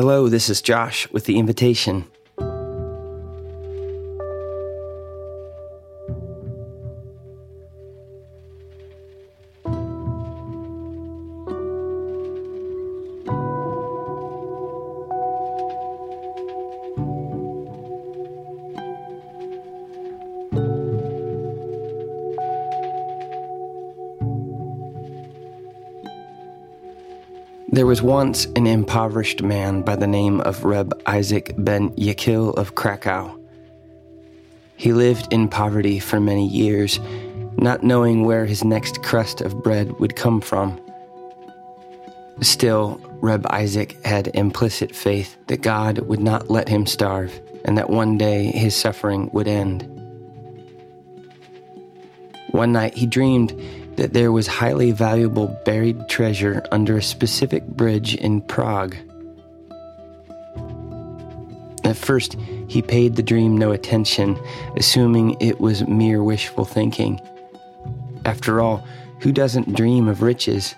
Hello, this is Josh with the invitation. There was once an impoverished man by the name of Reb Isaac ben Yakil of Krakow. He lived in poverty for many years, not knowing where his next crust of bread would come from. Still, Reb Isaac had implicit faith that God would not let him starve and that one day his suffering would end. One night he dreamed that there was highly valuable buried treasure under a specific bridge in Prague. At first, he paid the dream no attention, assuming it was mere wishful thinking. After all, who doesn't dream of riches?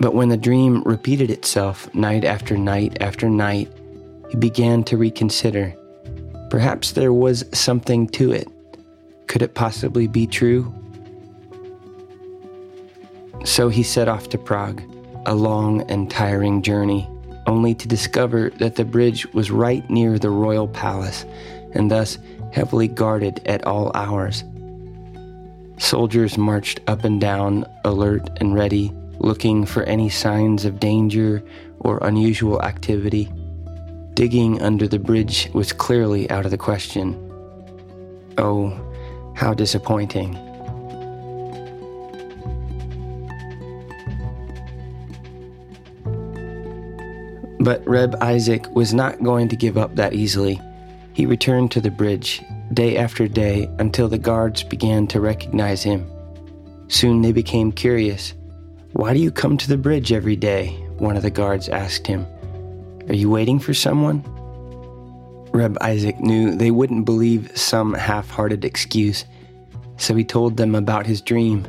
But when the dream repeated itself night after night after night, he began to reconsider. Perhaps there was something to it. Could it possibly be true? So he set off to Prague, a long and tiring journey, only to discover that the bridge was right near the royal palace and thus heavily guarded at all hours. Soldiers marched up and down, alert and ready, looking for any signs of danger or unusual activity. Digging under the bridge was clearly out of the question. Oh, how disappointing. But Reb Isaac was not going to give up that easily. He returned to the bridge day after day until the guards began to recognize him. Soon they became curious. Why do you come to the bridge every day? One of the guards asked him. Are you waiting for someone? Reb Isaac knew they wouldn't believe some half hearted excuse, so he told them about his dream.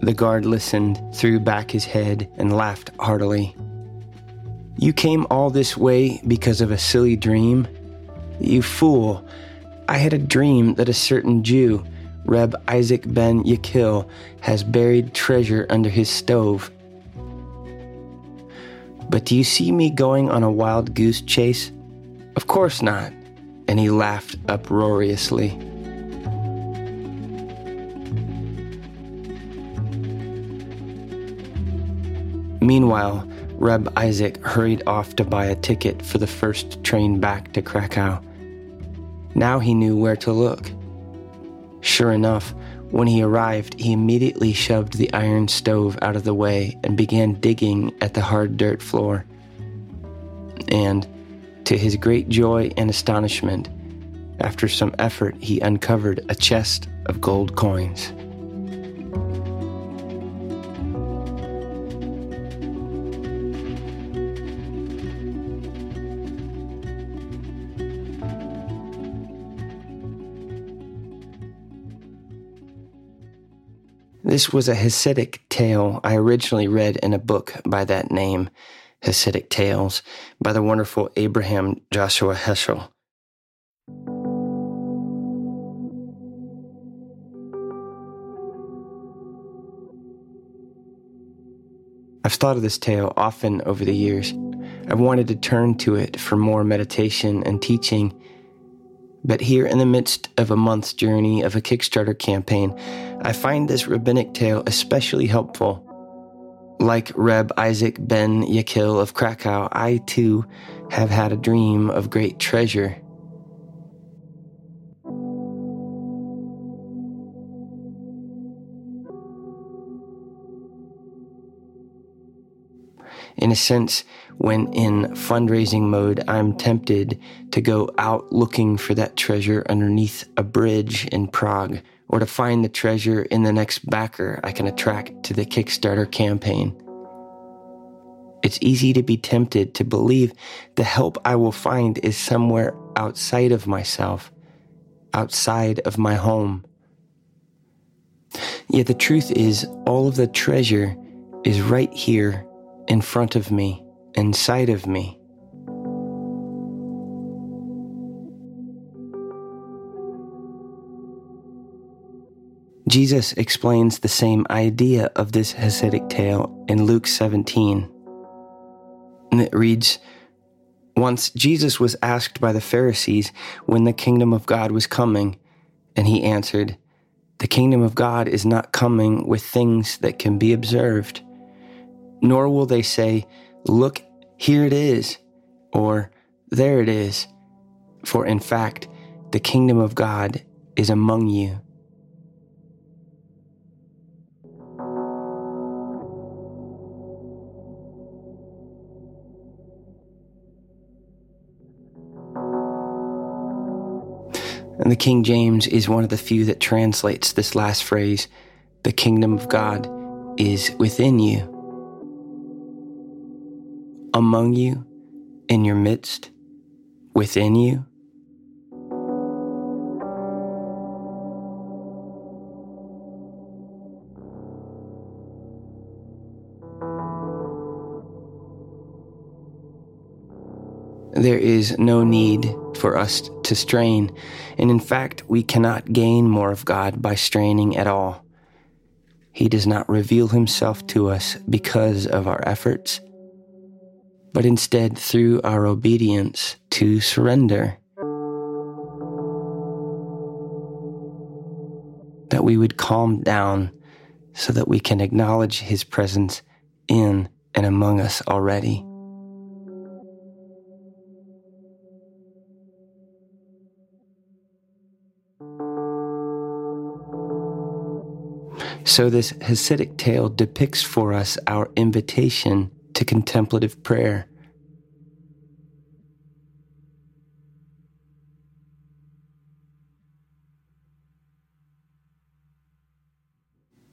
The guard listened, threw back his head, and laughed heartily. You came all this way because of a silly dream? You fool! I had a dream that a certain Jew, Reb Isaac ben Yakil, has buried treasure under his stove. But do you see me going on a wild goose chase? Of course not. And he laughed uproariously. Meanwhile, Reb Isaac hurried off to buy a ticket for the first train back to Krakow. Now he knew where to look. Sure enough, when he arrived, he immediately shoved the iron stove out of the way and began digging at the hard dirt floor. And, to his great joy and astonishment, after some effort, he uncovered a chest of gold coins. This was a Hasidic tale I originally read in a book by that name, Hasidic Tales, by the wonderful Abraham Joshua Heschel. I've thought of this tale often over the years. I've wanted to turn to it for more meditation and teaching but here, in the midst of a month's journey of a Kickstarter campaign, I find this rabbinic tale especially helpful. Like Reb Isaac ben Yakil of Krakow, I too have had a dream of great treasure. In a sense, when in fundraising mode, I'm tempted to go out looking for that treasure underneath a bridge in Prague, or to find the treasure in the next backer I can attract to the Kickstarter campaign. It's easy to be tempted to believe the help I will find is somewhere outside of myself, outside of my home. Yet the truth is, all of the treasure is right here in front of me, inside of me. Jesus explains the same idea of this Hasidic tale in Luke 17. And it reads Once Jesus was asked by the Pharisees when the kingdom of God was coming, and he answered, The kingdom of God is not coming with things that can be observed, nor will they say, Look, here it is, or There it is. For in fact, the kingdom of God is among you. And the King James is one of the few that translates this last phrase the kingdom of God is within you, among you, in your midst, within you. There is no need for us to strain, and in fact, we cannot gain more of God by straining at all. He does not reveal himself to us because of our efforts, but instead through our obedience to surrender. That we would calm down so that we can acknowledge his presence in and among us already. So, this Hasidic tale depicts for us our invitation to contemplative prayer.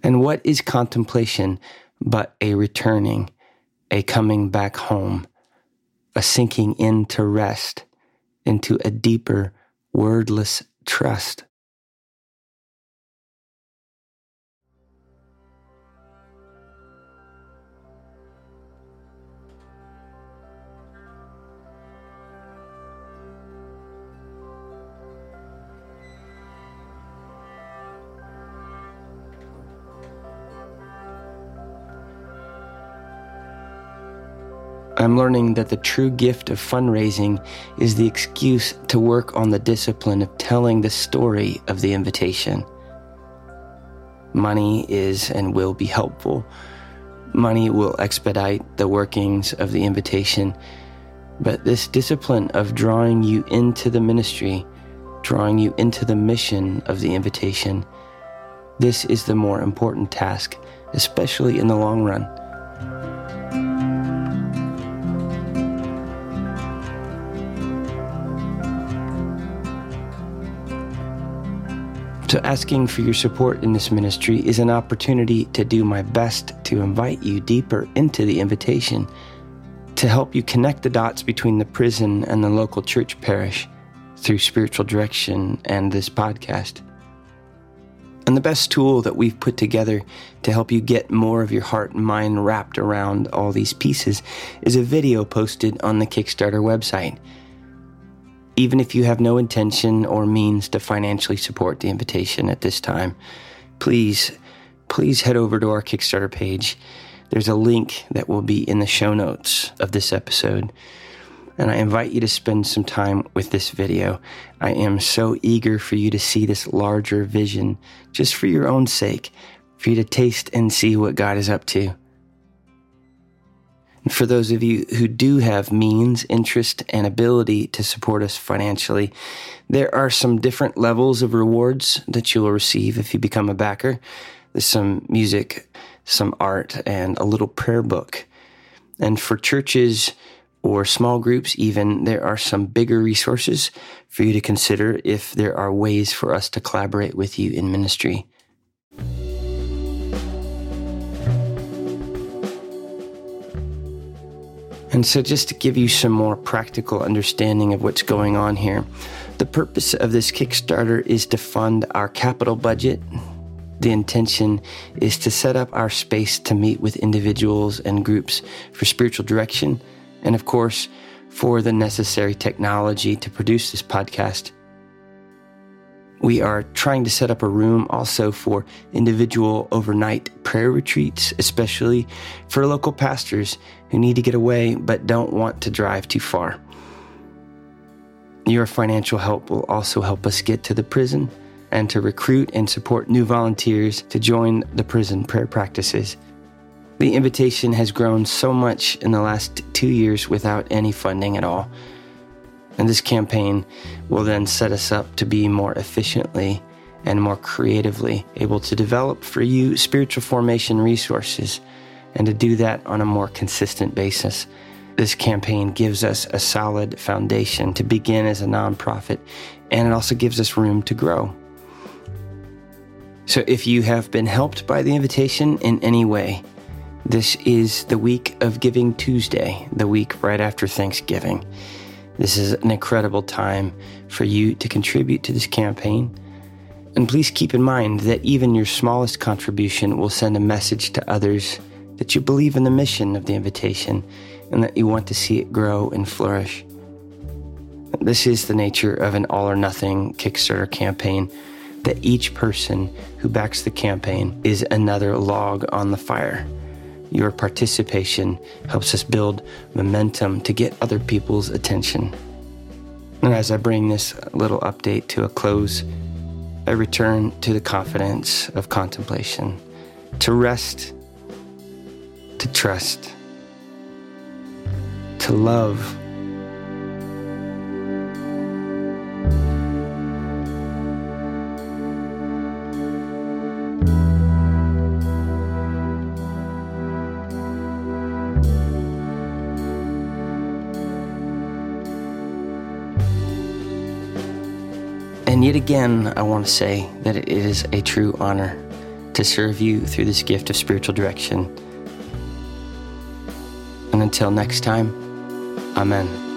And what is contemplation but a returning, a coming back home, a sinking into rest, into a deeper, wordless trust? I'm learning that the true gift of fundraising is the excuse to work on the discipline of telling the story of the invitation. Money is and will be helpful. Money will expedite the workings of the invitation. But this discipline of drawing you into the ministry, drawing you into the mission of the invitation, this is the more important task, especially in the long run. So, asking for your support in this ministry is an opportunity to do my best to invite you deeper into the invitation, to help you connect the dots between the prison and the local church parish through spiritual direction and this podcast. And the best tool that we've put together to help you get more of your heart and mind wrapped around all these pieces is a video posted on the Kickstarter website. Even if you have no intention or means to financially support the invitation at this time, please, please head over to our Kickstarter page. There's a link that will be in the show notes of this episode. And I invite you to spend some time with this video. I am so eager for you to see this larger vision, just for your own sake, for you to taste and see what God is up to. For those of you who do have means, interest, and ability to support us financially, there are some different levels of rewards that you will receive if you become a backer. There's some music, some art, and a little prayer book. And for churches or small groups, even, there are some bigger resources for you to consider if there are ways for us to collaborate with you in ministry. And so, just to give you some more practical understanding of what's going on here, the purpose of this Kickstarter is to fund our capital budget, The intention is to set up our space to meet with individuals and groups for spiritual direction, and of course, for the necessary technology to produce this podcast. We are trying to set up a room also for individual overnight prayer retreats, especially for local pastors who need to get away but don't want to drive too far. Your financial help will also help us get to the prison and to recruit and support new volunteers to join the prison prayer practices. The invitation has grown so much in the last two years without any funding at all. And this campaign will then set us up to be more efficiently and more creatively able to develop for you spiritual formation resources and to do that on a more consistent basis. This campaign gives us a solid foundation to begin as a nonprofit, and it also gives us room to grow. So, if you have been helped by the invitation in any way, this is the week of Giving Tuesday, the week right after Thanksgiving. This is an incredible time for you to contribute to this campaign. And please keep in mind that even your smallest contribution will send a message to others that you believe in the mission of the invitation and that you want to see it grow and flourish. This is the nature of an all or nothing Kickstarter campaign that each person who backs the campaign is another log on the fire. Your participation helps us build momentum to get other people's attention. And as I bring this little update to a close, I return to the confidence of contemplation, to rest, to trust, to love And yet again, I want to say that it is a true honor to serve you through this gift of spiritual direction. And until next time, Amen.